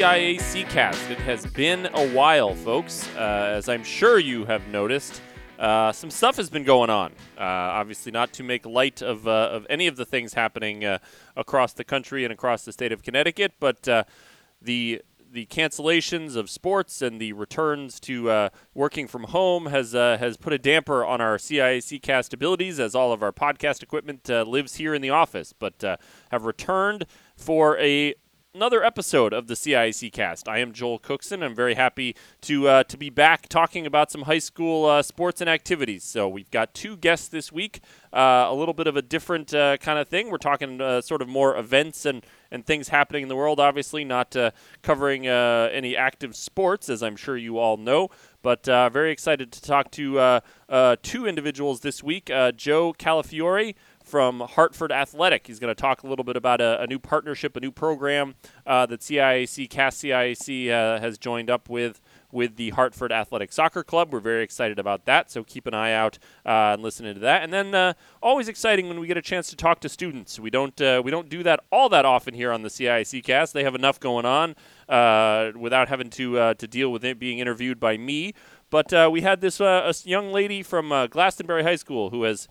CIAC cast. It has been a while, folks. Uh, as I'm sure you have noticed, uh, some stuff has been going on. Uh, obviously, not to make light of, uh, of any of the things happening uh, across the country and across the state of Connecticut, but uh, the the cancellations of sports and the returns to working from home has has put a damper on our CIAC cast abilities as all of our podcast equipment lives here in the office, but have returned for a another episode of the CIAC cast. I am Joel Cookson. I'm very happy to uh, to be back talking about some high school uh, sports and activities. So we've got two guests this week, uh, a little bit of a different uh, kind of thing. We're talking uh, sort of more events and and things happening in the world. Obviously, not uh, covering any active sports, as I'm sure you all know. But very excited to talk to two individuals this week. Joe Calafiore from Hartford Athletic. He's going to talk a little bit about a, a new partnership, a new program uh, that CIAC, CAS CIAC uh, has joined up with with the Hartford Athletic Soccer Club. We're very excited about that, so keep an eye out uh, and listen to that. And then uh, always exciting when we get a chance to talk to students. We don't uh, we don't do that all that often here on the CIAC cast. They have enough going on uh, without having to uh, to deal with it being interviewed by me. But uh, we had this young lady from Glastonbury High School who has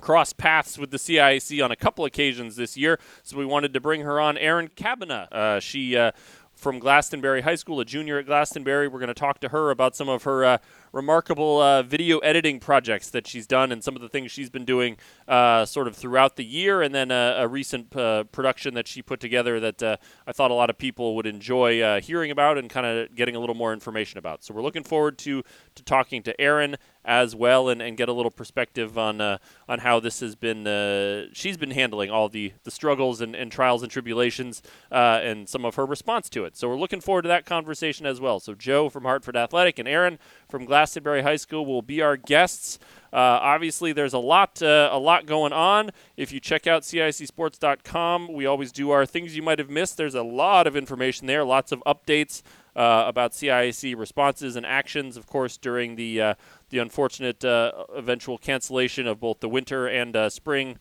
crossed paths with the CIAC on a couple occasions this year, so we wanted to bring her on. Erin Cabana, uh, she uh, from Glastonbury High School, a junior at Glastonbury. We're going to talk to her about some of her uh, remarkable uh, video editing projects that she's done and some of the things she's been doing uh, sort of throughout the year, and then a, a recent uh, production that she put together that uh, I thought a lot of people would enjoy uh, hearing about and kind of getting a little more information about. So we're looking forward to to talking to Erin as well and, and get a little perspective on uh, on how this has been uh, she's been handling all the the struggles and, and trials and tribulations uh, and some of her response to it. So we're looking forward to that conversation as well. So Joe from Hartford Athletic and Erin from Glastonbury High School will be our guests. Uh, obviously, there's a lot, uh, a lot going on. If you check out CIACSports.com, we always do our things you might have missed. There's a lot of information there, lots of updates uh, about CIAC responses and actions, of course, during the uh, the unfortunate uh, eventual cancellation of both the winter and uh, spring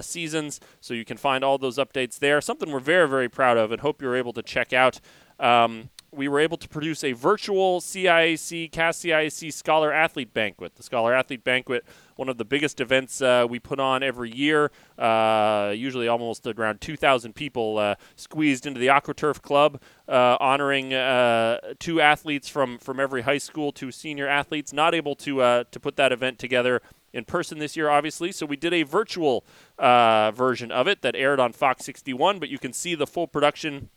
seasons. So you can find all those updates there. Something we're very, very proud of and hope you're able to check out. Um, we were able to produce a virtual CIAC, CAS CIAC Scholar Athlete Banquet. The Scholar Athlete Banquet, one of the biggest events uh, we put on every year, uh, usually almost around 2,000 people uh, squeezed into the AquaTurf Club, uh, honoring uh, two athletes from, from every high school, two senior athletes, not able to, uh, to put that event together in person this year, obviously. So we did a virtual version of it that aired on Fox 61, but you can see the full production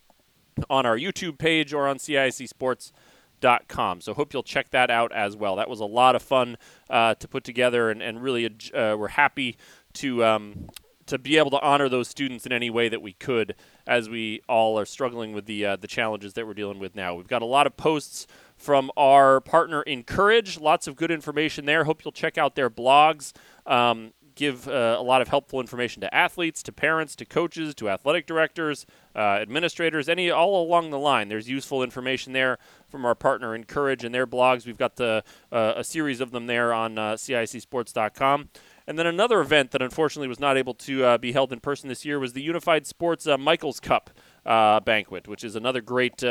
on our YouTube page or on CIACSports.com. So hope you'll check that out as well. That was a lot of fun uh, to put together, and, and really uh, we're happy to um, to be able to honor those students in any way that we could, as we all are struggling with the uh, the challenges that we're dealing with now. We've got a lot of posts from our partner Encourage. Lots of good information there. Hope you'll check out their blogs. Um, give uh, a lot of helpful information to athletes, to parents, to coaches, to athletic directors, uh, administrators, any all along the line. There's useful information there from our partner Encourage and their blogs. We've got the uh, a series of them there on uh, CIACSports.com. And then another event that unfortunately was not able to uh, be held in person this year was the Unified Sports uh, Michaels Cup banquet, which is another great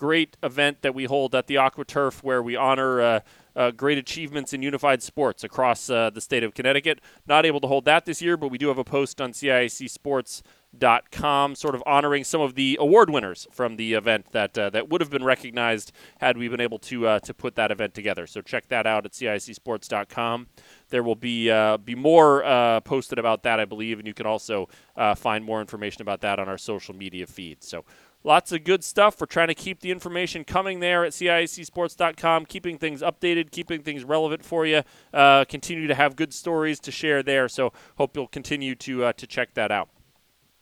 great event that we hold at the AquaTurf where we honor uh, uh, great achievements in unified sports across uh, the state of Connecticut. Not able to hold that this year, but we do have a post on CIACSports.com sort of honoring some of the award winners from the event that uh, that would have been recognized had we been able to uh, to put that event together. So check that out at CIACSports.com. There will be be more posted about that, I believe, and you can also find more information about that on our social media feed. So Lots of good stuff. We're trying to keep the information coming there at CIACSports.com, keeping things updated, keeping things relevant for you. Uh, continue to have good stories to share there. So hope you'll continue to uh, to check that out.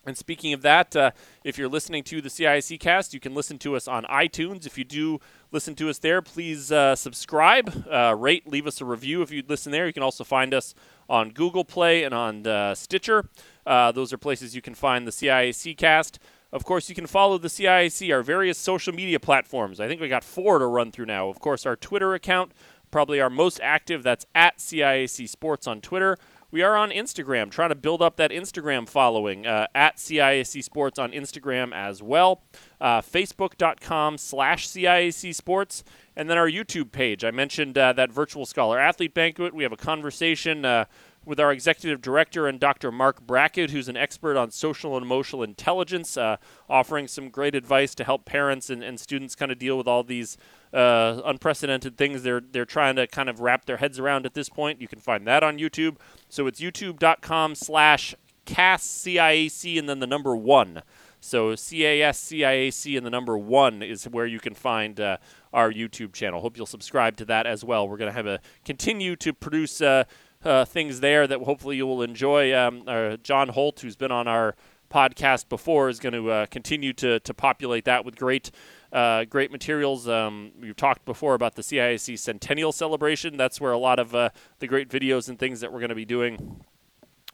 And speaking of that, uh, if you're listening to the CIAC cast, you can listen to us on iTunes. If you do listen to us there, please uh, subscribe, uh, rate, leave us a review if you'd listen there. You can also find us on Google Play and on uh, Stitcher. those are places you can find the CIAC cast. Of course, you can follow the CIAC, our various social media platforms. I think we got four to run through now. Of course, our Twitter account, probably our most active, that's at CIAC Sports on Twitter. we are on Instagram, trying to build up that Instagram following uh, at CIAC Sports on Instagram as well. Uh, Facebook.com slash CIAC Sports, and then our YouTube page. I mentioned uh, that Virtual Scholar Athlete Banquet. We have a conversation uh, with our executive director and Dr. Marc Brackett, who's an expert on social and emotional intelligence, uh, offering some great advice to help parents and, and students kind of deal with all these uh, unprecedented things they're they're trying to kind of wrap their heads around at this point. You can find that on YouTube. So it's youtube.com slash CASCIAC and then the number one. So C A S C I A C and the number one is where you can find uh, our YouTube channel. Hope you'll subscribe to that as well. We're going to have a continue to produce uh, uh, things there that hopefully you will enjoy. Um, uh, John Holt, who's been on our podcast before, is going to uh, continue to to populate that with great. Uh, great materials. Um, we've talked before about the CIAC Centennial Celebration. That's where a lot of uh, the great videos and things that we're going to be doing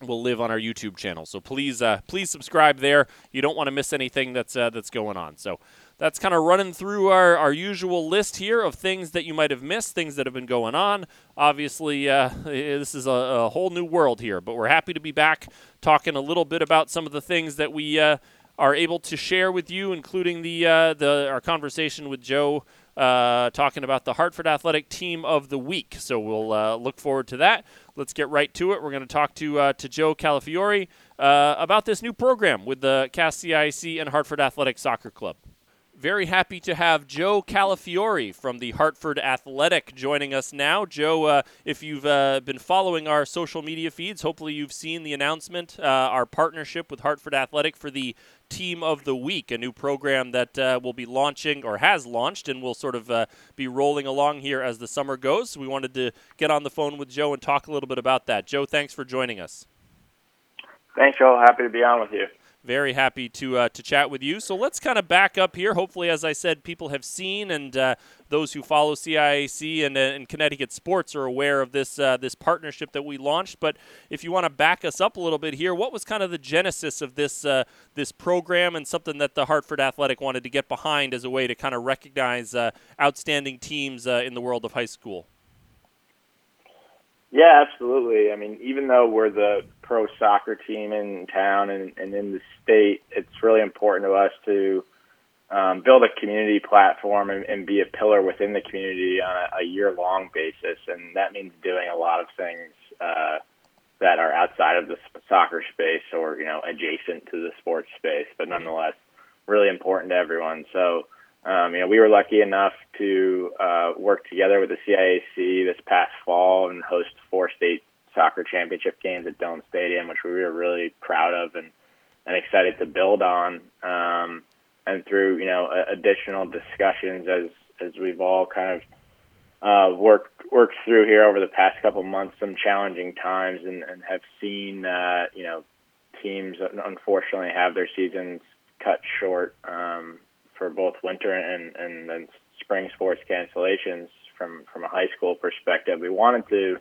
will live on our YouTube channel. So please, please subscribe there. You don't want to miss anything that's that's going on. So that's kind of running through our, our usual list here of things that you might have missed, things that have been going on. Obviously, uh, this is a, a, whole new world here, but we're happy to be back talking a little bit about some of the things that we uh, are able to share with you, including the uh, the our conversation with Joe. Uh, talking about the Hartford Athletic Team of the Week. So we'll uh, look forward to that. Let's get right to it. We're going to talk to uh, to Joe Calafiore about this new program with the CAS CIAC and Hartford Athletic Soccer Club. Very happy to have Joe Calafiore from the Hartford Athletic joining us now. Joe, uh, if you've uh, been following our social media feeds, hopefully you've seen the announcement, uh, our partnership with Hartford Athletic for the Team of the Week, a new program that uh, will be launching or has launched and will sort of uh, be rolling along here as the summer goes. So we wanted to get on the phone with Joe and talk a little bit about that. Joe, thanks for joining us. Thanks, Joe. Happy to be on with you very happy to uh, to chat with you. So let's kind of back up here. Hopefully, as I said, people have seen, and uh, those who follow CIAC and, uh, and, Connecticut sports are aware of this uh, this partnership that we launched. But if you want to back us up a little bit here, what was kind of the genesis of this uh, this program and something that the Hartford Athletic wanted to get behind as a way to kind of recognize uh, outstanding teams in the world of high school? Yeah, absolutely. I mean, even though we're the pro soccer team in town and, and in the state, it's really important to us to um, build a community platform and, and be a pillar within the community on a, a year long basis. And that means doing a lot of things uh, that are outside of the soccer space or, you know, adjacent to the sports space, but nonetheless really important to everyone. So, um, you know, we were lucky enough to uh, work together with the CIAC this past fall and host four state soccer championship games at Dillon Stadium, which we were really proud of and, and excited to build on. Um, and through you know additional discussions as as we've all kind of uh, worked worked through here over the past couple months, some challenging times, and, and have seen uh, you know teams unfortunately have their seasons cut short. Um, for both winter and, and, spring sports cancellations from, from a high school perspective. We wanted to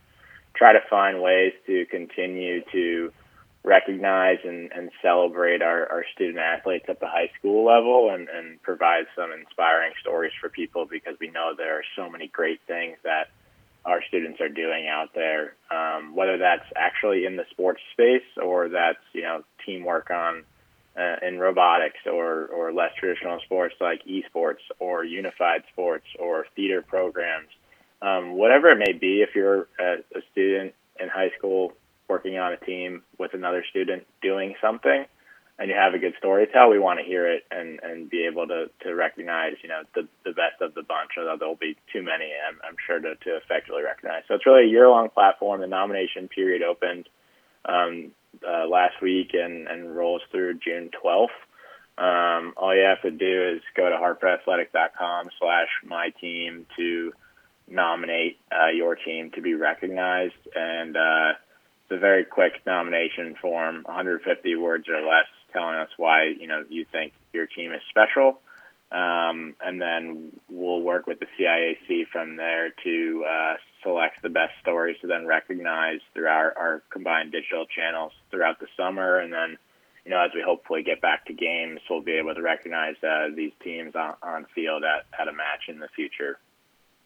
try to find ways to continue to recognize and, and celebrate our, our student athletes at the high school level and, and provide some inspiring stories for people because we know there are so many great things that our students are doing out there, um, whether that's actually in the sports space or that's, you know, teamwork on uh, in robotics or, or less traditional sports like esports or unified sports or theater programs. Um, whatever it may be, if you're a, a student in high school working on a team with another student doing something and you have a good story to tell, we want to hear it and, and be able to, to recognize, you know, the, the best of the bunch, although there'll be too many, I'm, I'm sure, to, to effectively recognize. So it's really a year long platform. The nomination period opened um, uh, last week and, and rolls through June 12th. Um, all you have to do is go to hartfordathletic.com slash my team to nominate uh, your team to be recognized. And uh, it's a very quick nomination form, 150 words or less, telling us why you know you think your team is special. Um, and then we'll work with the CIAC from there to uh, select the best stories to then recognize through our, our combined digital channels throughout the summer. And then, you know, as we hopefully get back to games, we'll be able to recognize uh, these teams on, on field at, at a match in the future.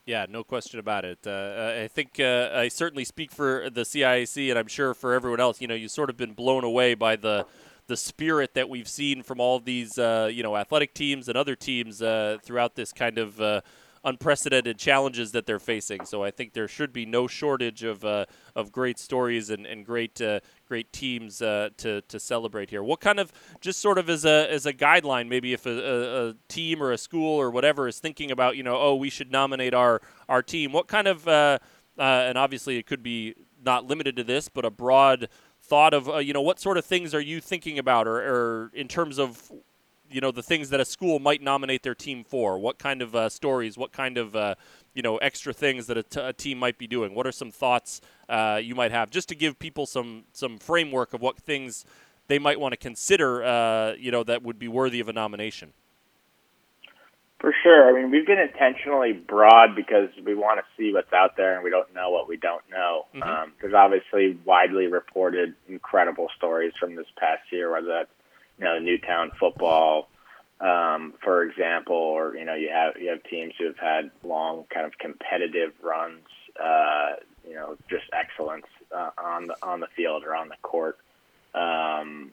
Yeah, no question about it. Uh, I think uh, I certainly speak for the CIAC, and I'm sure for everyone else. You know, you've sort of been blown away by the the spirit that we've seen from all these, uh, you know, athletic teams and other teams uh, throughout this kind of uh, unprecedented challenges that they're facing. So I think there should be no shortage of uh, of great stories and, and great uh, great teams uh, to to celebrate here. What kind of just sort of as a as a guideline, maybe if a, a, a, team or a school or whatever is thinking about, you know, oh, we should nominate our our team. What kind of uh, uh, and obviously it could be not limited to this, but a broad thought of uh, you know what sort of things are you thinking about or, or in terms of you know the things that a school might nominate their team for. What kind of uh, stories? What kind of uh, you know extra things that a, t- a team might be doing? What are some thoughts uh, you might have just to give people some some framework of what things they might want to consider? Uh, you know that would be worthy of a nomination. For sure. I mean, we've been intentionally broad because we want to see what's out there and we don't know what we don't know. Mm-hmm. Um, there's obviously widely reported incredible stories from this past year, whether that's you know Newtown football, um, for example, or you know you have you have teams who have had long kind of competitive runs, uh, you know, just excellence uh, on the on the field or on the court. Um,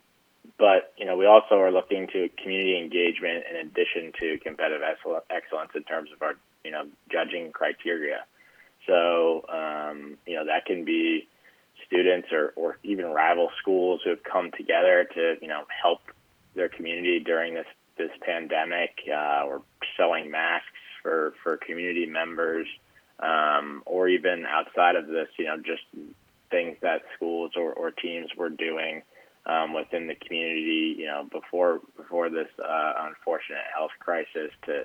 but you know, we also are looking to community engagement in addition to competitive excellence in terms of our you know judging criteria. So um, you know that can be students or, or even rival schools who have come together to you know help their community during this this pandemic. Uh, or selling masks for for community members, um, or even outside of this, you know, just things that schools or, or teams were doing um, within the community, you know, before before this uh, unfortunate health crisis to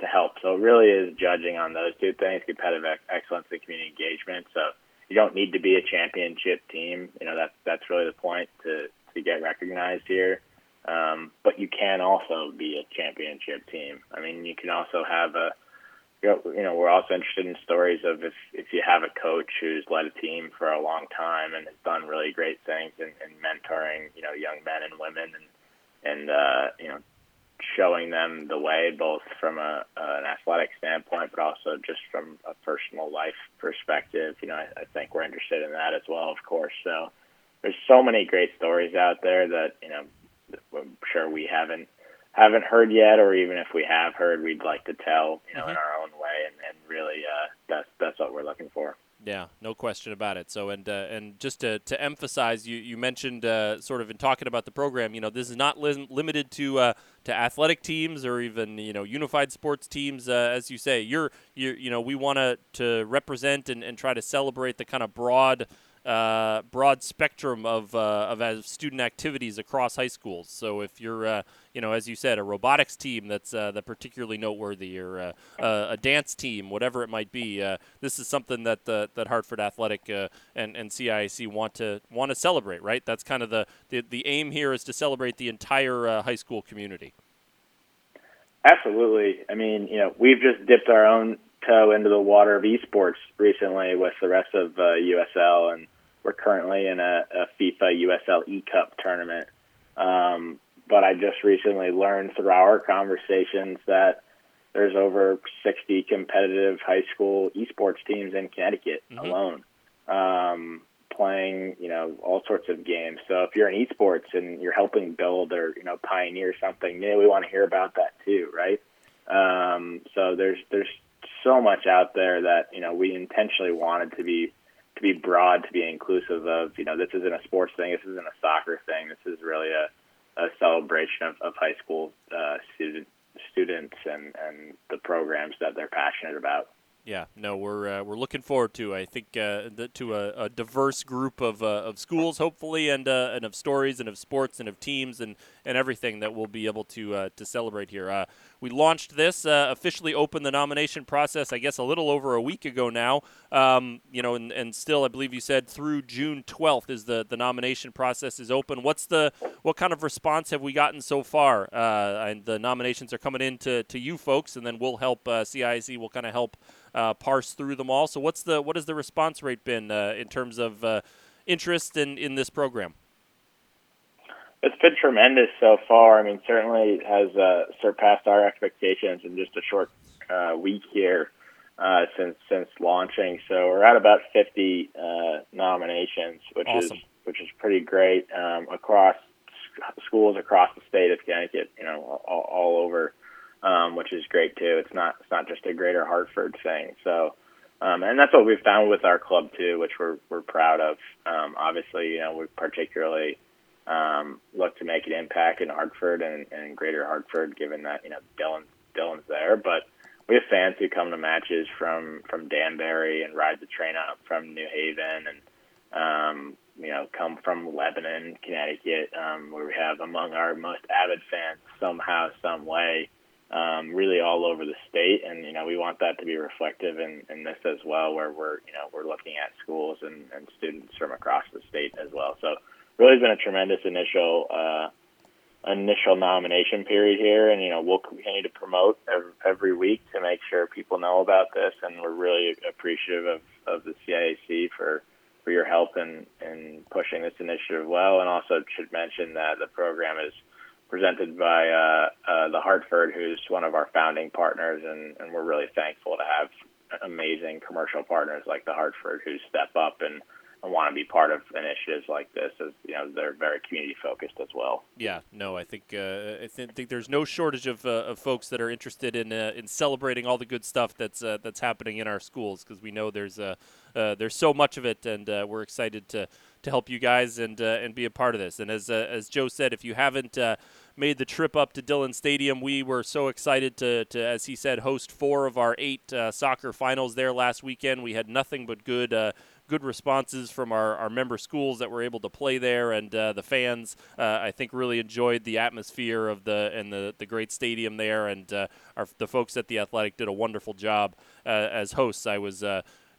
to help. So it really is judging on those two things: competitive excellence and community engagement. So you don't need to be a championship team. You know, that's that's really the point to to get recognized here. Um, but you can also be a championship team. I mean, you can also have a, you know, we're also interested in stories of if if you have a coach who's led a team for a long time and has done really great things in, in mentoring, you know, young men and women and and uh, you know, showing them the way both from a an athletic standpoint, but also just from a personal life perspective. You know, I, I think we're interested in that as well, of course. So there's so many great stories out there that you know I'm sure we haven't haven't heard yet, or even if we have heard, we'd like to tell, you know, mm-hmm. in our own way, and, and really, uh, that's that's what we're looking for. Yeah, no question about it. So, and uh, and just to, to emphasize, you you mentioned uh, sort of in talking about the program, you know, this is not li- limited to uh, to athletic teams or even you know unified sports teams. Uh, as you say, you're you you know we want to to represent and, and try to celebrate the kind of broad uh, broad spectrum of, uh, of student activities across high schools. So if you're, uh, you know, as you said, a robotics team that's uh, that particularly noteworthy, or uh, a dance team, whatever it might be, uh, this is something that that Hartford Athletic and and CIAC want to want to celebrate. Right? That's kind of the, the the aim here is to celebrate the entire high school community. Absolutely. I mean, you know, we've just dipped our own toe into the water of esports recently with the rest of uh, USL and we're currently in a, a FIFA USL E Cup tournament. Um, but I just recently learned through our conversations that there's over 60 competitive high school esports teams in Connecticut mm-hmm. alone, um, playing you know all sorts of games. So if you're in esports and you're helping build or you know pioneer something new, we want to hear about that too, right? Um, so there's there's so much out there that you know we intentionally wanted to be to be broad, to be inclusive of, you know, this isn't a sports thing, this isn't a soccer thing, this is really a, a celebration of, of high school uh, student, students and, and the programs that they're passionate about. Yeah, no, we're uh, we're looking forward to. I think uh, the, to a, a, diverse group of, uh, of schools, hopefully, and uh, and of stories and of sports and of teams and, and everything that we'll be able to uh, to celebrate here. Uh, we launched this, uh, officially opened the nomination process, I guess, a little over a week ago now. Um, you know, and, and still, I believe you said through June 12th is the, the nomination process is open. What's the what kind of response have we gotten so far? Uh, and the nominations are coming in to, to you folks, and then we'll help uh, CIAC. will kind of help uh, parse through them all. So, what's the what has the response rate been uh, in terms of uh, interest in in this program? It's been tremendous so far. I mean, certainly has uh, surpassed our expectations in just a short uh, week here. uh, since since launching. So we're at about 50 uh, nominations, which awesome. is which is pretty great um, across schools across the state of Connecticut. You know, all, all over, um, which is great too. It's not it's not just a Greater Hartford thing. So. Um, and that's what we've found with our club too, which we're we're proud of. Um, obviously, you know, we particularly um, look to make an impact in Hartford and, and Greater Hartford, given that you know Dillon Dillon's there. But we have fans who come to matches from from Danbury and ride the train up from New Haven and um, you know come from Lebanon, Connecticut, um, where we have among our most avid fans somehow, some way, um, really all over the state. And you know we want that to be reflective in, in this as well, where we're you know we're looking at schools and, and students from across the state as well. So really has been a tremendous initial. Uh, initial nomination period here, and you know we'll continue to promote every, week to make sure people know about this, and we're really appreciative of, of the CIAC for for your help in in pushing this initiative well, and also should mention that the program is presented by uh, uh, the Hartford, who's one of our founding partners, and, and we're really thankful to have amazing commercial partners like the Hartford who step up and want to be part of initiatives like this as you know they're very community focused as well. Yeah, no, I think uh, I th- think there's no shortage of, uh, of folks that are interested in uh, in celebrating all the good stuff that's uh, that's happening in our schools because we know there's uh, uh, there's so much of it and we're excited to to help you guys and and be a part of this. And as as Joe said, if you haven't made the trip up to Dillon Stadium, we were so excited to, to as he said, host four of our eight soccer finals there last weekend. We had nothing but good good responses from our, our member schools that were able to play there, and uh, the fans uh, I think really enjoyed the atmosphere of the and the, the great stadium there, and uh, our, the folks at the Athletic did a wonderful job uh, as hosts. I was.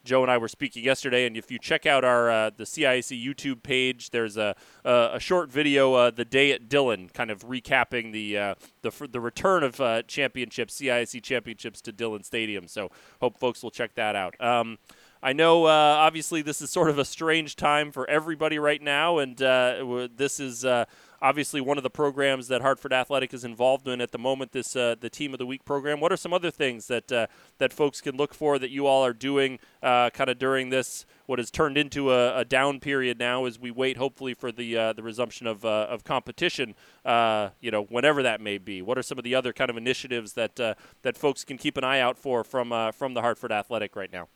Joe and I were speaking yesterday, and if you check out our uh, the CIAC YouTube page, there's a a, a short video, uh, the day at Dillon, kind of recapping the uh, the the return of uh, championships, CIAC championships to Dillon Stadium. So hope folks will check that out. Um, I know, uh, obviously, this is sort of a strange time for everybody right now, and uh, this is uh, obviously one of the programs that Hartford Athletic is involved in at the moment. This uh, the Team of the Week program. What are some other things that uh, that folks can look for that you all are doing, uh, kind of during this what has turned into a, a, down period now, as we wait hopefully for the the resumption of of competition. you know, whenever that may be. What are some of the other kind of initiatives that that folks can keep an eye out for from from the Hartford Athletic right now?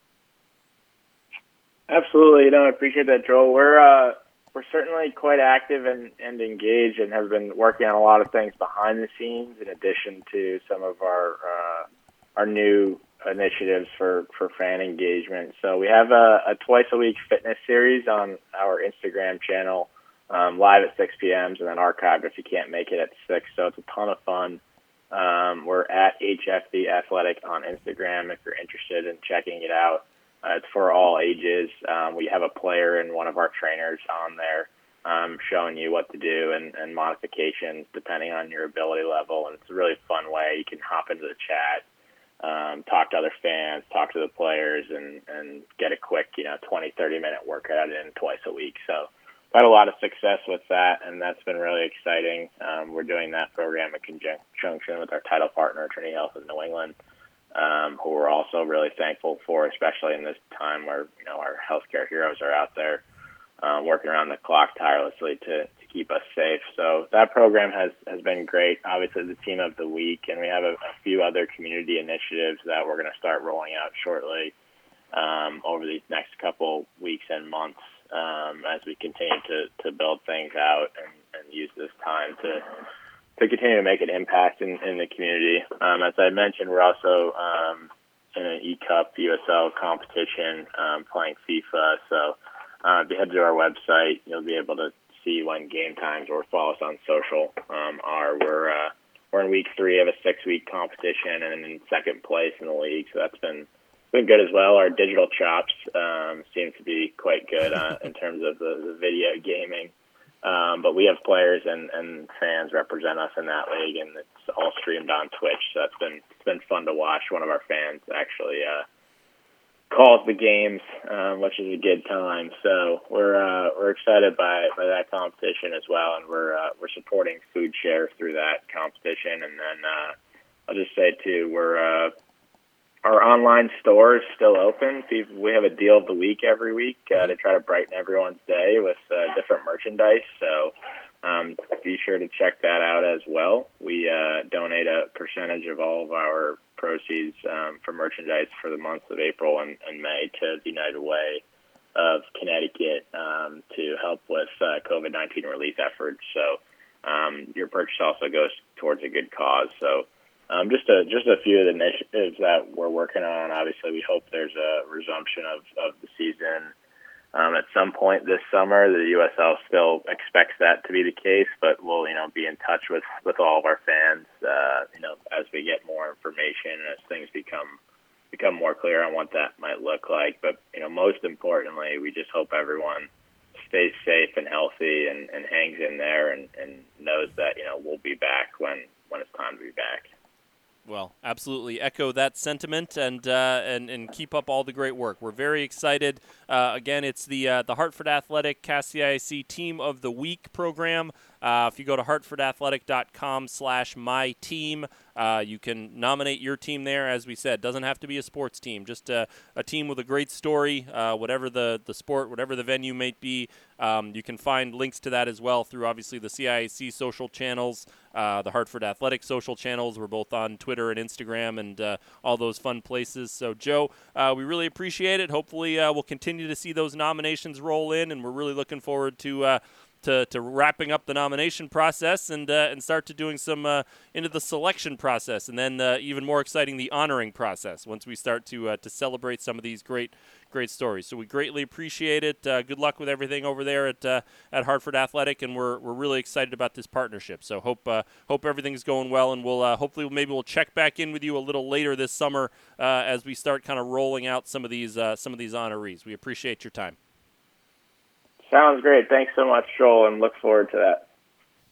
Absolutely, know, I appreciate that, Joel. We're uh, we're certainly quite active and, and engaged, and have been working on a lot of things behind the scenes, in addition to some of our uh, our new initiatives for for fan engagement. So we have a, a twice a week fitness series on our Instagram channel, um, live at 6 p.m. and then archived if you can't make it at six. So it's a ton of fun. Um, we're at HFD Athletic on Instagram if you're interested in checking it out. Uh, it's for all ages. Um, we have a player and one of our trainers on there um, showing you what to do and, and modifications depending on your ability level. And it's a really fun way. You can hop into the chat, um, talk to other fans, talk to the players, and, and get a quick, you know, 20, 30 minute workout in twice a week. So had a lot of success with that, and that's been really exciting. Um, we're doing that program in conjunction with our title partner, Trinity Health of New England um, who we're also really thankful for, especially in this time where you know our healthcare heroes are out there uh, working around the clock tirelessly to, to keep us safe. So that program has has been great. Obviously, the team of the week, and we have a, a few other community initiatives that we're going to start rolling out shortly um, over these next couple weeks and months um, as we continue to to build things out and, and use this time to to continue to make an impact in, in the community. Um, as I mentioned, we're also um, in an E-Cup USL competition um, playing FIFA. So uh, if you head to our website, you'll be able to see when game times or follow us on social um, are. We're uh, we're in week three of a six-week competition and in second place in the league. So that's been been good as well. Our digital chops um, seem to be quite good uh, in terms of the, the video gaming. Um, but we have players and, and fans represent us in that league, and it's all streamed on Twitch. So it's been it's been fun to watch. One of our fans actually uh, calls the games, um, which is a good time. So we're uh, we're excited by, by that competition as well, and we're uh, we're supporting Food Share through that competition. And then uh, I'll just say too, we're uh, our online store is still open. We have a deal of the week every week uh, to try to brighten everyone's day with uh, different merchandise. So um, be sure to check that out as well. We uh, donate a percentage of all of our proceeds um, for merchandise for the months of April and, and May to the United Way of Connecticut um, to help with uh, COVID 19 relief efforts. So um, your purchase also goes towards a good cause. So um, just a just a few of the initiatives that we're working on. Obviously, we hope there's a resumption of, of the season um, at some point this summer. The USL still expects that to be the case, but we'll you know be in touch with with all of our fans. Uh, you know, as we get more information and as things become become more clear on what that might look like. But you know, most importantly, we just hope everyone stays safe and healthy and, and hangs in there and, and knows that you know we'll be back when when it's time to be back. Well, absolutely echo that sentiment and uh, and and keep up all the great work. We're very excited. Uh, again, it's the uh, the Hartford Athletic CAS Team of the Week program. Uh, if you go to hartfordathletic.com slash my team, uh, you can nominate your team there. As we said, doesn't have to be a sports team, just a, a team with a great story, uh, whatever the, the sport, whatever the venue may be. Um, you can find links to that as well through obviously the CIAC social channels, uh, the Hartford Athletic social channels. We're both on Twitter and Instagram and uh, all those fun places. So, Joe, uh, we really appreciate it. Hopefully, we'll continue to see those nominations roll in, and we're really looking forward to to, to wrapping up the nomination process and uh, and start to doing some uh, into the selection process, and then uh, even more exciting, the honoring process. Once we start to uh, to celebrate some of these great great stories, so we greatly appreciate it. Uh, good luck with everything over there at uh, at Hartford Athletic, and we're, we're really excited about this partnership. So hope hope everything's going well, and we'll hopefully maybe we'll check back in with you a little later this summer as we start kind of rolling out some of these some of these honorees. We appreciate your time. Sounds great. Thanks so much, Joel, and look forward to that.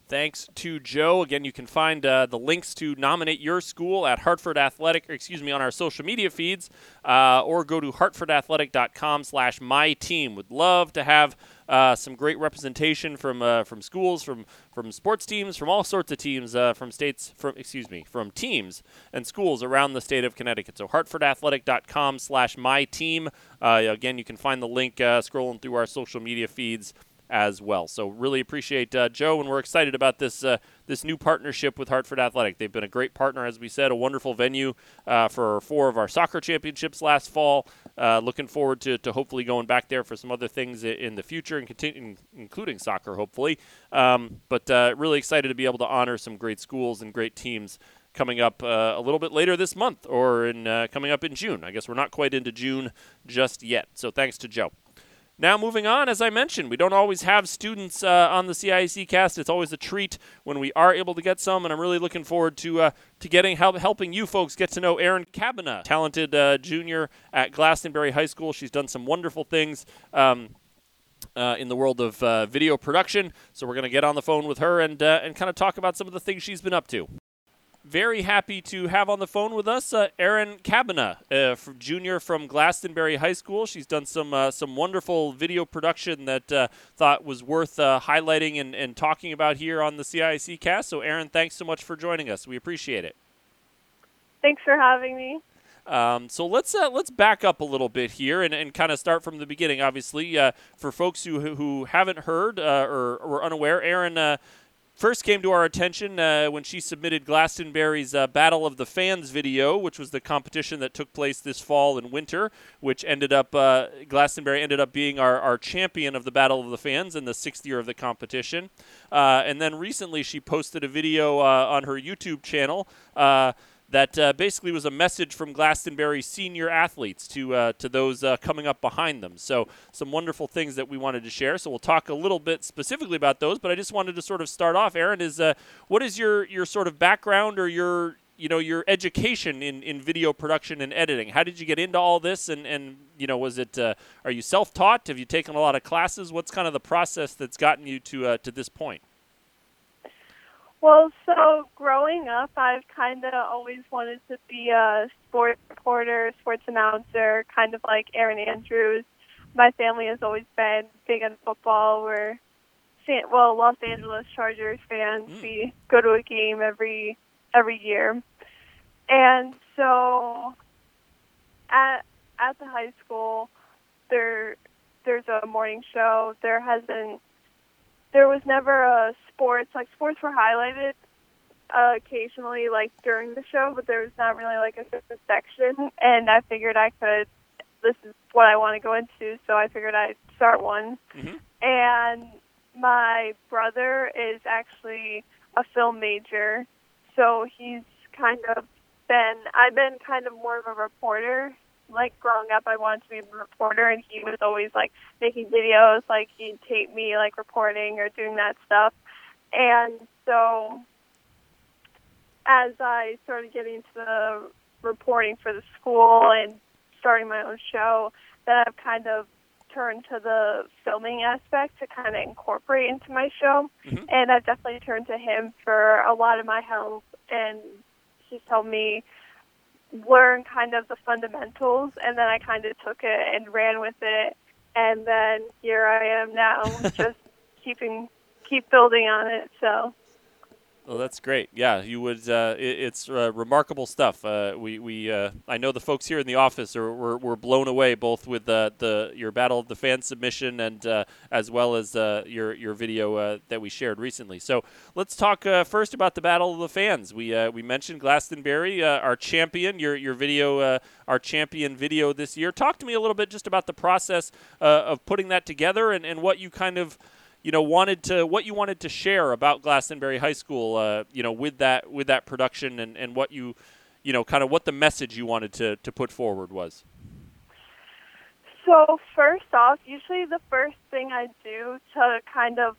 Thanks to Joe. Again, you can find uh, the links to nominate your school at Hartford Athletic, excuse me, on our social media feeds, uh, or go to hartfordathletic.com slash my team. Would love to have uh, some great representation from uh, from schools, from from sports teams, from all sorts of teams, uh, from states, from excuse me, from teams and schools around the state of Connecticut. So hartfordathletic.com/slash my team. Uh, again, you can find the link uh, scrolling through our social media feeds as well. So really appreciate uh, Joe, and we're excited about this uh, this new partnership with Hartford Athletic. They've been a great partner, as we said, a wonderful venue uh, for four of our soccer championships last fall. Uh, looking forward to, to hopefully going back there for some other things in the future, and continue, including soccer, hopefully. Um, but uh, really excited to be able to honor some great schools and great teams coming up uh, a little bit later this month or in uh, coming up in June. I guess we're not quite into June just yet. So thanks to Joe. Now, moving on, as I mentioned, we don't always have students uh, on the CIAC cast. It's always a treat when we are able to get some, and I'm really looking forward to uh, to getting help, helping you folks get to know Erin Cabana, talented uh, junior at Glastonbury High School. She's done some wonderful things. Um, uh, in the world of uh, video production, so we're going to get on the phone with her and uh, and kind of talk about some of the things she's been up to very happy to have on the phone with us uh, Erin Cabana, uh, junior from Glastonbury High School. She's done some uh, some wonderful video production that uh, thought was worth uh, highlighting and, and talking about here on the CIAC cast. So, Erin, thanks so much for joining us. We appreciate it. Thanks for having me. Um, so let's uh, let's back up a little bit here and, and kind of start from the beginning. Obviously, uh, for folks who who haven't heard uh, or were unaware, Erin first came to our attention uh, when she submitted Glastonbury's uh, Battle of the Fans video, which was the competition that took place this fall and winter, which ended up, uh, Glastonbury ended up being our, our champion of the Battle of the Fans in the sixth year of the competition. Uh, and then recently she posted a video uh, on her YouTube channel uh, that uh, basically was a message from Glastonbury senior athletes to uh, to those uh, coming up behind them. So some wonderful things that we wanted to share. So we'll talk a little bit specifically about those. But I just wanted to sort of start off. Erin, is uh, what is your your sort of background or your you know your education in, in video production and editing? How did you get into all this? And and you know was it uh, are you self taught? Have you taken a lot of classes? What's kind of the process that's gotten you to uh, to this point? Well, so growing up, I've kind of always wanted to be a sports reporter, sports announcer, kind of like Erin Andrews. My family has always been big on football. We're, well, Los Angeles Chargers fans. Mm. We go to a game every every year, and so at at the high school, there there's a morning show. There hasn't there was never a sports like sports were highlighted uh, occasionally like during the show, but there was not really like a section. And I figured I could. This is what I want to go into, so I figured I'd start one. Mm-hmm. And my brother is actually a film major, so he's kind of been. I've been kind of more of a reporter. Like growing up, I wanted to be a reporter, and he was always like making videos. Like he'd tape me like reporting or doing that stuff. And so as I started getting into the reporting for the school and starting my own show, that I've kind of turned to the filming aspect to kind of incorporate into my show. Mhm. And I've definitely turned to him for a lot of my help, and he's helped me learn kind of the fundamentals, and then I kind of took it and ran with it, and then here I am now, just keeping keep building on it. So. Well, that's great. Yeah, you would. Uh, it, it's uh, remarkable stuff. Uh, we, we, uh, I know the folks here in the office are were, were blown away both with the your battle of the fan submission and uh, as well as uh, your your video that we shared recently. So let's talk first about the battle of the fans. We we mentioned Glastonbury, our champion. Your your video, our champion video this year. Talk to me a little bit just about the process of putting that together and, and what you kind of you know wanted to what you wanted to share about Glastonbury High School uh, you know with that with that production and, and what you you know kind of what the message you wanted to, to put forward was So first off, usually the first thing I do to kind of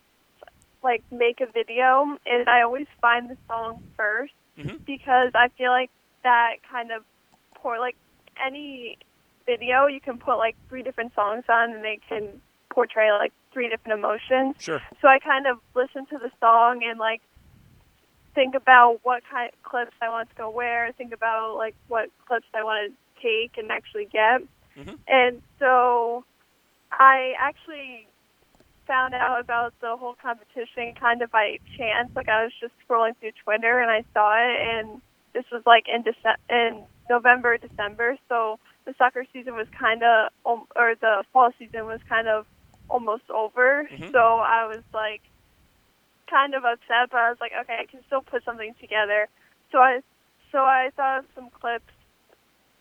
like make a video is I always find the song 1st Mhm. because I feel like that kind of pour like any video you can put like three different songs on and they can portray like three different emotions. sure So I kind of listen to the song and like think about what kind of clips I want to go where, think about like what clips I want to take and actually get. Mhm. And so I actually found out about the whole competition kind of by chance. Like I was just scrolling through Twitter and I saw it, and this was like in Dece- in November, December. So the soccer season was kind of, or the fall season was kind of almost over. Mhm. So I was like kind of upset, but I was like, okay, I can still put something together. So I, so I thought of some clips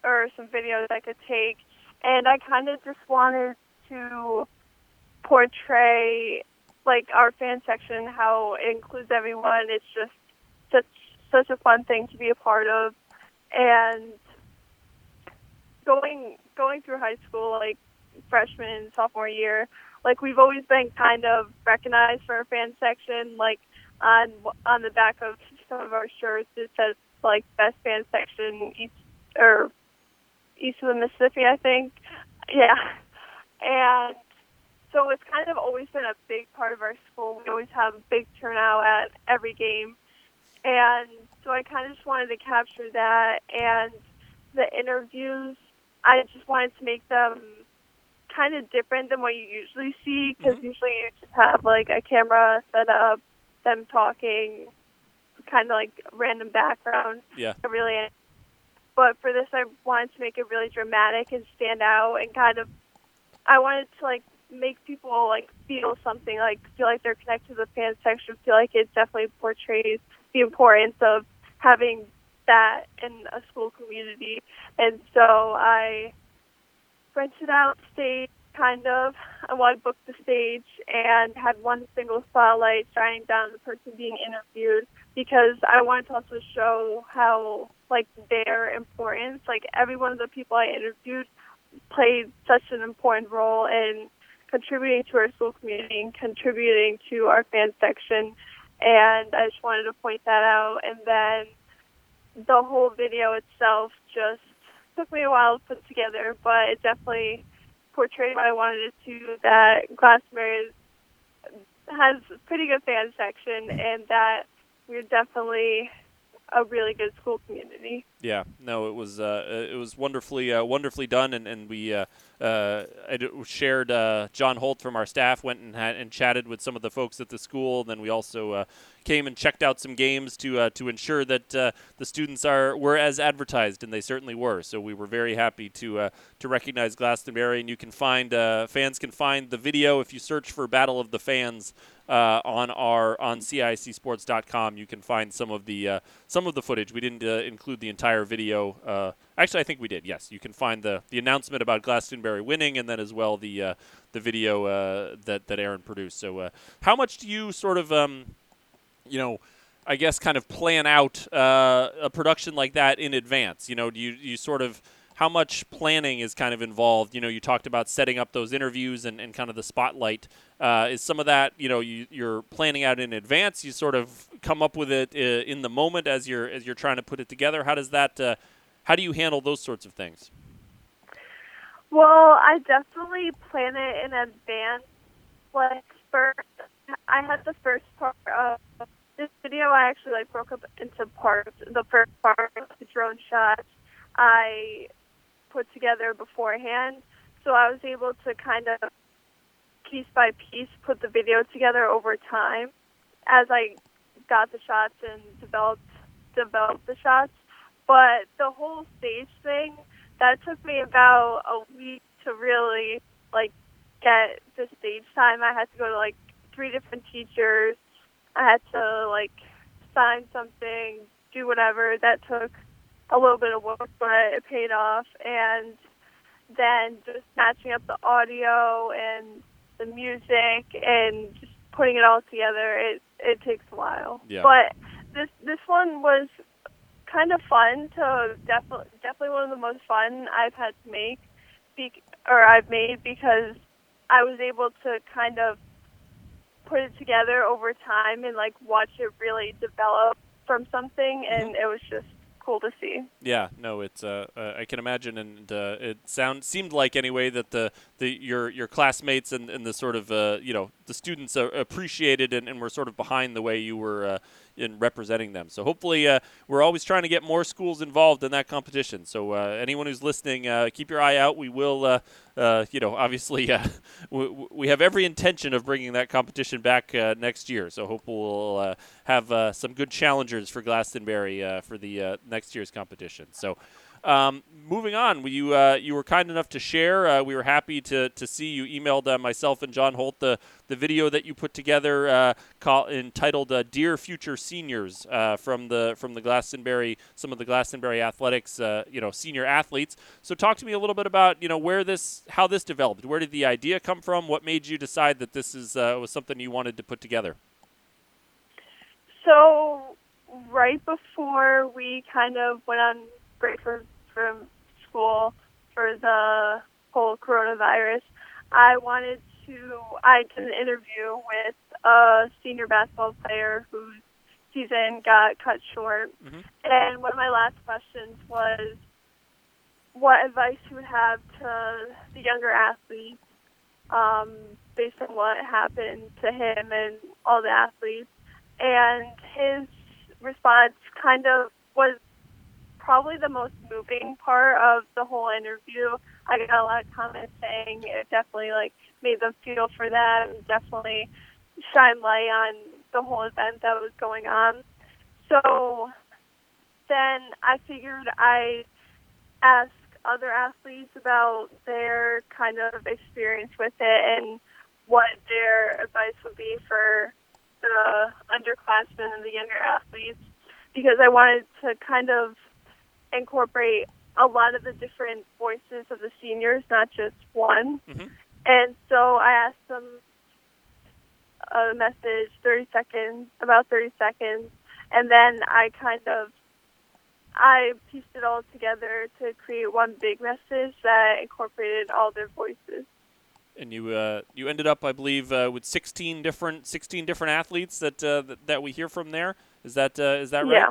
or some videos I could take, and I kind of just wanted to portray like our fan section, how it includes everyone. It's just such such a fun thing to be a part of, and going going through high school, like freshman and sophomore year, like we've always been kind of recognized for our fan section. Like on on the back of some of our shirts, it says like best fan section east or east of the Mississippi, I think. Yeah, and so it's kind of always been a big part of our school. We always have a big turnout at every game, and so I kind of just wanted to capture that and the interviews. I just wanted to make them kind of different than what you usually see because Mhm. usually you just have like a camera set up, them talking, kind of like random background. yeah Really, but for this, I wanted to make it really dramatic and stand out, and kind of, I wanted to like make people like feel something, like feel like they're connected to the fan section, feel like it definitely portrays the importance of having that in a school community. And so I rented out stage, kind of. I wanted to book the stage and had one single spotlight shining down the person being interviewed because I wanted to also show how like their importance, like every one of the people I interviewed played such an important role in contributing to our school community and contributing to our fan section. And I just wanted to point that out. And then the whole video itself just took me a while to put together, but it definitely portrayed what I wanted it to. That is, has pretty good fan section, and that we're definitely a really good school community. Yeah, no, it was uh, it was wonderfully uh, wonderfully done, and and we uh, uh, shared uh, John Holt from our staff went and had, and chatted with some of the folks at the school. And Then we also uh, came and checked out some games to uh, to ensure that uh, the students are were as advertised, and they certainly were. So we were very happy to uh, to recognize Glastonbury, and you can find uh, fans can find the video if you search for Battle of the Fans. Uh, on our on CIACSports.com, you can find some of the uh, some of the footage. We didn't include the entire video. actually, I think we did. Yes, you can find the the announcement about Glastonbury winning, and then as well the the video that that Erin produced. So, how much do you sort of um, you know, I guess kind of plan out uh, a production like that in advance? You know, do you you sort of how much planning is kind of involved? You know, you talked about setting up those interviews and, and kind of the spotlight. Uh, is some of that you know you, you're planning out in advance? You sort of come up with it uh, in the moment as you're as you're trying to put it together. How does that? Uh, how do you handle those sorts of things? Well, I definitely plan it in advance. Like first, I had the first part of this video. I actually like broke up into parts. The first part, the drone shots, I put together beforehand, so I was able to kind of piece by piece put the video together over time as I got the shots and developed developed the shots. But the whole stage thing that took me about a week to really like get the stage time. I had to go to like three different teachers. I had to like sign something, do whatever. That took a little bit of work, but it paid off. And then just matching up the audio and the music and just putting it all together, it it takes a while. Yeah. But this this one was kind of fun to definitely definitely one of the most fun I've had to make, be- or I've made because I was able to kind of put it together over time and like watch it really develop from something, and mm-hmm. it was just cool to see. Yeah, no, it's uh, uh, I can imagine, and uh, it sound seemed like anyway that the, the your your classmates and, and the sort of uh, you know the students appreciated and, and were sort of behind the way you were uh, in representing them. So hopefully, uh, we're always trying to get more schools involved in that competition. So uh, anyone who's listening, uh, keep your eye out. We will, uh, uh, you know, obviously, we, we, have every intention of bringing that competition back next year. So hope we'll have some good challengers for Glastonbury for the next year's competition. So. Um, moving on, you uh, you were kind enough to share. Uh, we were happy to, to see you emailed uh, myself and John Holt the, the video that you put together uh, call, entitled uh, "Dear Future Seniors" uh, from the from the Glastonbury some of the Glastonbury athletics you know senior athletes. So talk to me a little bit about you know where this how this developed. Where did the idea come from? What made you decide that this is was something you wanted to put together? So right before we kind of went on break from from school for the whole coronavirus, I wanted to. I did an interview with a senior basketball player whose season got cut short, mm-hmm. and one of my last questions was what advice you would have to the younger athletes um, based on what happened to him and all the athletes. And his response kind of was probably the most moving part of the whole interview. I got a lot of comments saying it definitely like made them feel for them, definitely shine light on the whole event that was going on. So then I figured I'd ask other athletes about their kind of experience with it and what their advice would be for the underclassmen and the younger athletes because I wanted to kind of incorporate a lot of the different voices of the seniors, not just one. Mm-hmm. And so I asked them a message, 30 seconds, about 30 seconds, and then I kind of I pieced it all together to create one big message that incorporated all their voices. And you uh, you ended up, I believe, uh, with 16 different 16 different athletes that uh, that, that we hear from there. Is that uh, is that right?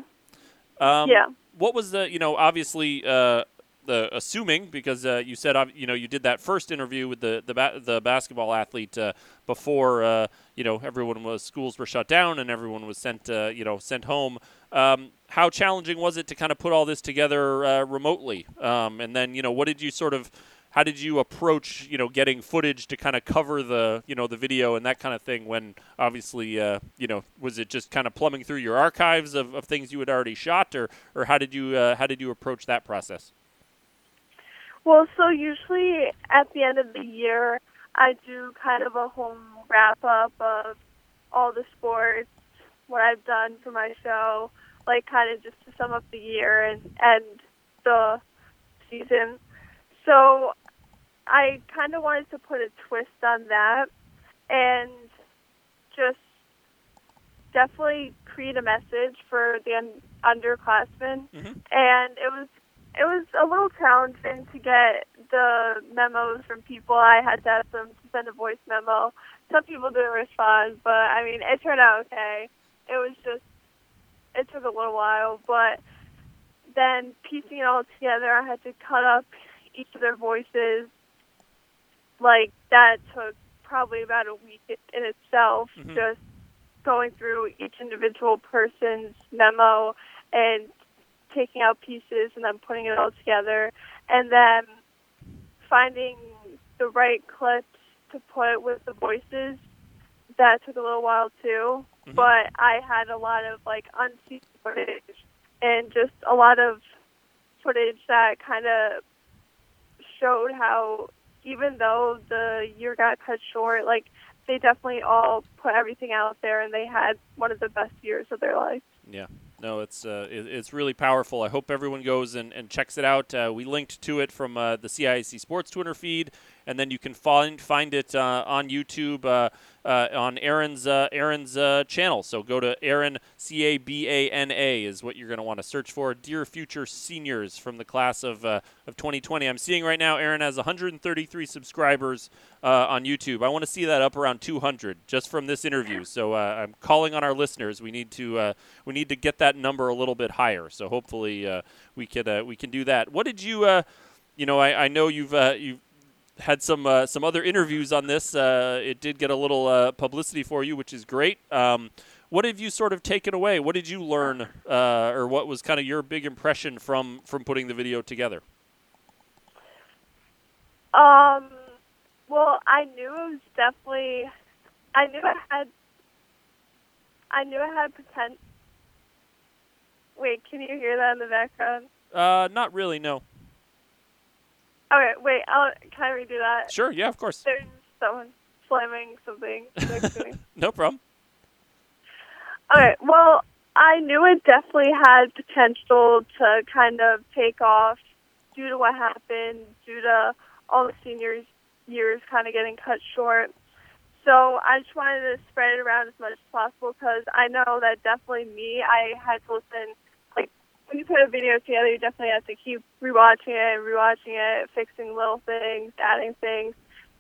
Yeah. Um, yeah what was the you know obviously uh, the assuming because uh, you said you know you did that first interview with the the, ba- the basketball athlete uh, before uh, you know everyone was schools were shut down and everyone was sent uh, you know sent home. Um, how challenging was it to kind of put all this together uh, remotely? Um, and then, you know, what did you sort of, how did you approach, you know, getting footage to kind of cover the, you know, the video and that kind of thing? When obviously, uh, you know, was it just kind of plumbing through your archives of, of things you had already shot, or, or how did you, uh, how did you approach that process? Well, so usually at the end of the year, I do kind of a home wrap up of all the sports, what I've done for my show, like kind of just to sum up the year and and the season. So I kind of wanted to put a twist on that and just definitely create a message for the un- underclassmen. Mhm. And it was it was a little challenging to get the memos from people. I had to ask them to send a voice memo. Some people didn't respond, but I mean, it turned out okay. It was just, it took a little while, but then piecing it all together, I had to cut up each of their voices. Like, that took probably about a week in itself, Mhm. just going through each individual person's memo and taking out pieces and then putting it all together and then finding the right clips to put with the voices that took a little while too Mhm. but i had a lot of like unseen footage and just a lot of footage that kind of showed how even though the year got cut short like they definitely all put everything out there and they had one of the best years of their life Yeah. No, it's uh, it, it's really powerful. I hope everyone goes and, and checks it out. Uh, we linked to it from uh, the CIAC Sports Twitter feed, and then you can find find it uh, on YouTube uh, uh, on Erin's uh, Erin's uh, channel. So go to Erin C A B A N A is what you're going to want to search for. Dear future seniors from the class of of 2020. I'm seeing right now Erin has 133 subscribers on YouTube. I want to see that up around 200 just from this interview. So I'm calling on our listeners. We need to we need to get that number a little bit higher. So hopefully we uh, we can do that. What did you you know I, I know you've uh, you've had some uh, some other interviews on this. Uh, it did get a little uh, publicity for you, which is great. Um, what have you sort of taken away? What did you learn, uh, or what was kind of your big impression from from putting the video together? Um, well, I knew it was definitely. I knew I had. I knew I had potential. Wait, can you hear that in the background? Uh, not really. No. Okay, wait. I'll, can I redo that? Sure. Yeah. Of course. There's someone slamming something next to me. No problem. Okay, well, I knew it definitely had potential to kind of take off due to what happened, due to all the seniors' years kind of getting cut short. So I just wanted to spread it around as much as possible because I know that definitely me, I had to listen. When you put a video together, you definitely have to keep rewatching it, and rewatching it, fixing little things, adding things.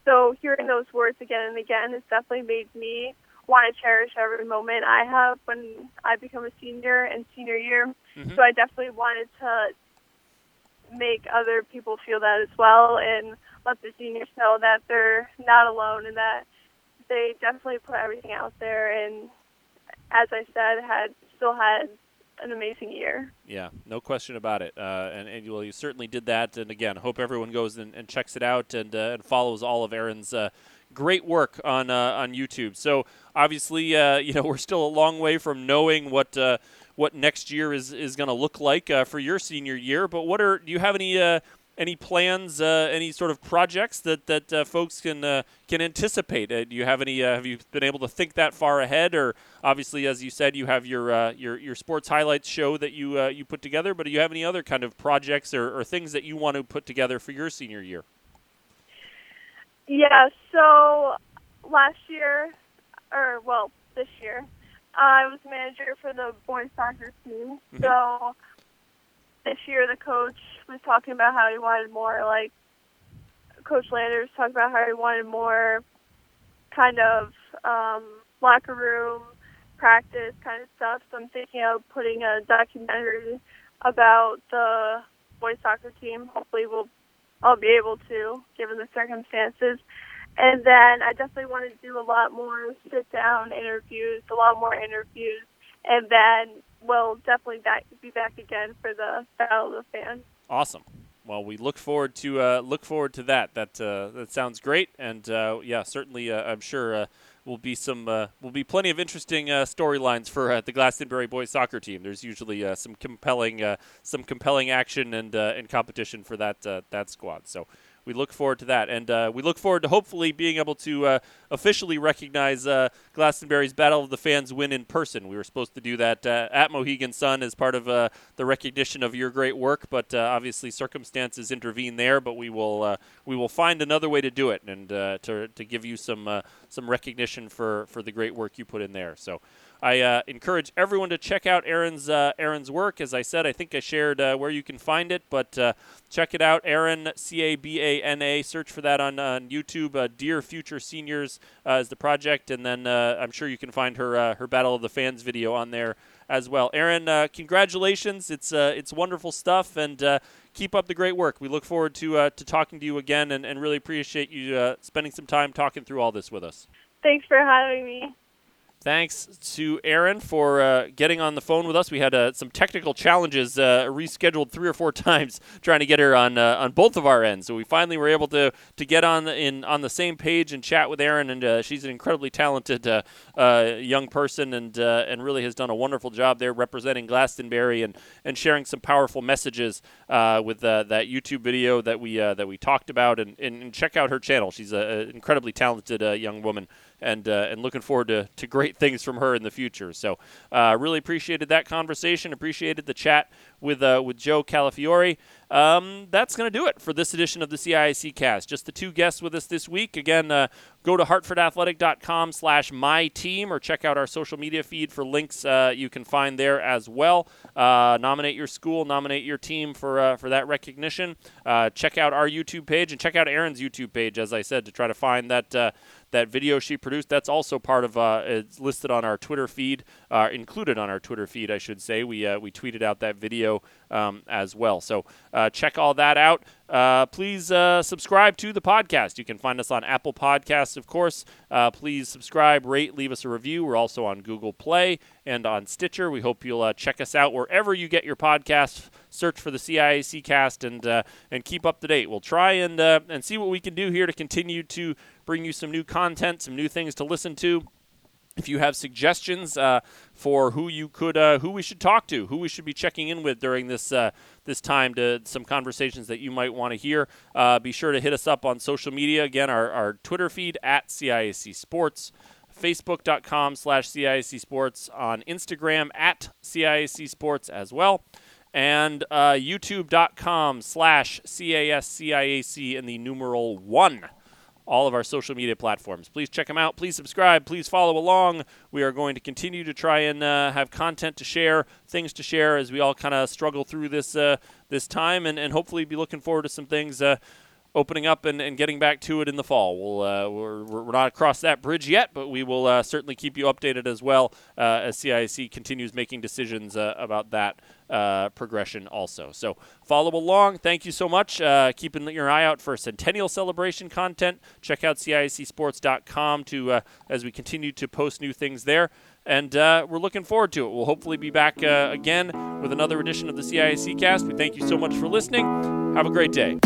So hearing those words again and again has definitely made me want to cherish every moment I have when I become a senior and senior year. Mhm. So I definitely wanted to make other people feel that as well and let the seniors know that they're not alone and that they definitely put everything out there and as I said had still had an amazing year. Yeah, no question about it. Uh, and, and well, you certainly did that. And again, hope everyone goes and, and checks it out and, uh, and follows all of Erin's uh, great work on uh, on YouTube. So obviously, uh, you know, we're still a long way from knowing what uh, what next year is is going to look like for your senior year. But what are do you have any any plans, uh, any sort of projects that that uh, folks can uh, can anticipate? Uh, do you have any? Uh, have you been able to think that far ahead? Or obviously, as you said, you have your uh, your your sports highlights show that you uh, you put together. But do you have any other kind of projects or, or things that you want to put together for your senior year? Yeah, so last year, or well, this year, I was manager for the boys soccer team. Mhm. So this year, the coach was talking about how he wanted more, like Coach Landers talked about how he wanted more kind of um, locker room practice kind of stuff. So I'm thinking of putting a documentary about the boys soccer team. Hopefully, we'll I'll be able to, given the circumstances. And then I definitely want to do a lot more sit down interviews, a lot more interviews, and then we'll definitely back, be back again for the Battle of the Fans. Awesome. Well, we look forward to uh, look forward to that. That uh, that sounds great, and uh, yeah, certainly, uh, I'm sure uh, will be some uh, will be plenty of interesting storylines for the Glastonbury boys soccer team. There's usually some compelling some compelling action and and competition for that that squad. So we look forward to that, and uh, we look forward to hopefully being able to uh, officially recognize uh, Glastonbury's Battle of the Fans win in person. We were supposed to do that uh, at Mohegan Sun as part of uh, the recognition of your great work, but uh, obviously circumstances intervene there. But we will we will find another way to do it and to to give you some some recognition for for the great work you put in there. So. I uh, encourage everyone to check out Erin's uh, Erin's work. As I said, I think I shared uh, where you can find it, but uh, check it out. Erin C A B A N A. Search for that on, on YouTube. Uh, Dear Future Seniors uh, is the project, and then I'm sure you can find her her Battle of the Fans video on there as well. Erin, congratulations! It's it's wonderful stuff, and keep up the great work. We look forward to to talking to you again, and, and really appreciate you spending some time talking through all this with us. Thanks for having me. Thanks to Erin for uh, getting on the phone with us. We had uh, some technical challenges uh, rescheduled three or four times trying to get her on uh, on both of our ends. So we finally were able to to get on in on the same page and chat with Erin. And uh, she's an incredibly talented uh, young person and and really has done a wonderful job there representing Glastonbury and, and sharing some powerful messages with that YouTube video that we that we talked about. And, and, check out her channel. She's an incredibly talented young woman and and looking forward to, to great things from her in the future. So, uh, really appreciated that conversation. Appreciated the chat with uh, with Joe Calafiore. Um, that's going to do it for this edition of the CIAC Cast. Just the two guests with us this week. Again, uh, go to hartfordathletic.com slash my team or check out our social media feed for links uh, you can find there as well. Uh, nominate your school, nominate your team for uh, for that recognition. Uh, check out our YouTube page and check out Erin's YouTube page, as I said, to try to find that uh, that video she produced. That's also part of uh, it's listed on our Twitter feed, uh, included on our Twitter feed, I should say. We uh, we tweeted out that video um, as well. So uh, check all that out. Uh, please uh, subscribe to the podcast. You can find us on Apple Podcasts, of course. please subscribe, rate, leave us a review. We're also on Google Play and on Stitcher. We hope you'll check us out wherever you get your podcasts. Search for the CIAC Cast and and keep up to date. We'll try and and see what we can do here to continue to bring you some new content, some new things to listen to. If you have suggestions uh, for who you could, uh, who we should talk to, who we should be checking in with during this uh, this time, to some conversations that you might want to hear, uh, be sure to hit us up on social media. Again, our, our Twitter feed at CIAC Sports, Facebook.com slash CIAC Sports, on Instagram at CIAC Sports as well and uh, youtube.com slash CASCIAC in the numeral one all of our social media platforms. Please check them out. Please subscribe. Please follow along. We are going to continue to try and uh, have content to share, things to share as we all kind of struggle through this uh, this time, and, and hopefully be looking forward to some things. Opening up and, and getting back to it in the fall. We'll, uh, we're, we're not across that bridge yet, but we will uh, certainly keep you updated as well uh, as CIAC continues making decisions uh, about that uh, progression also. So follow along. Thank you so much. Uh, keeping your eye out for Centennial Celebration content. Check out CIACsports.com to, as we continue to post new things there. And we're looking forward to it. We'll hopefully be back again with another edition of the CIAC cast. We thank you so much for listening. Have a great day.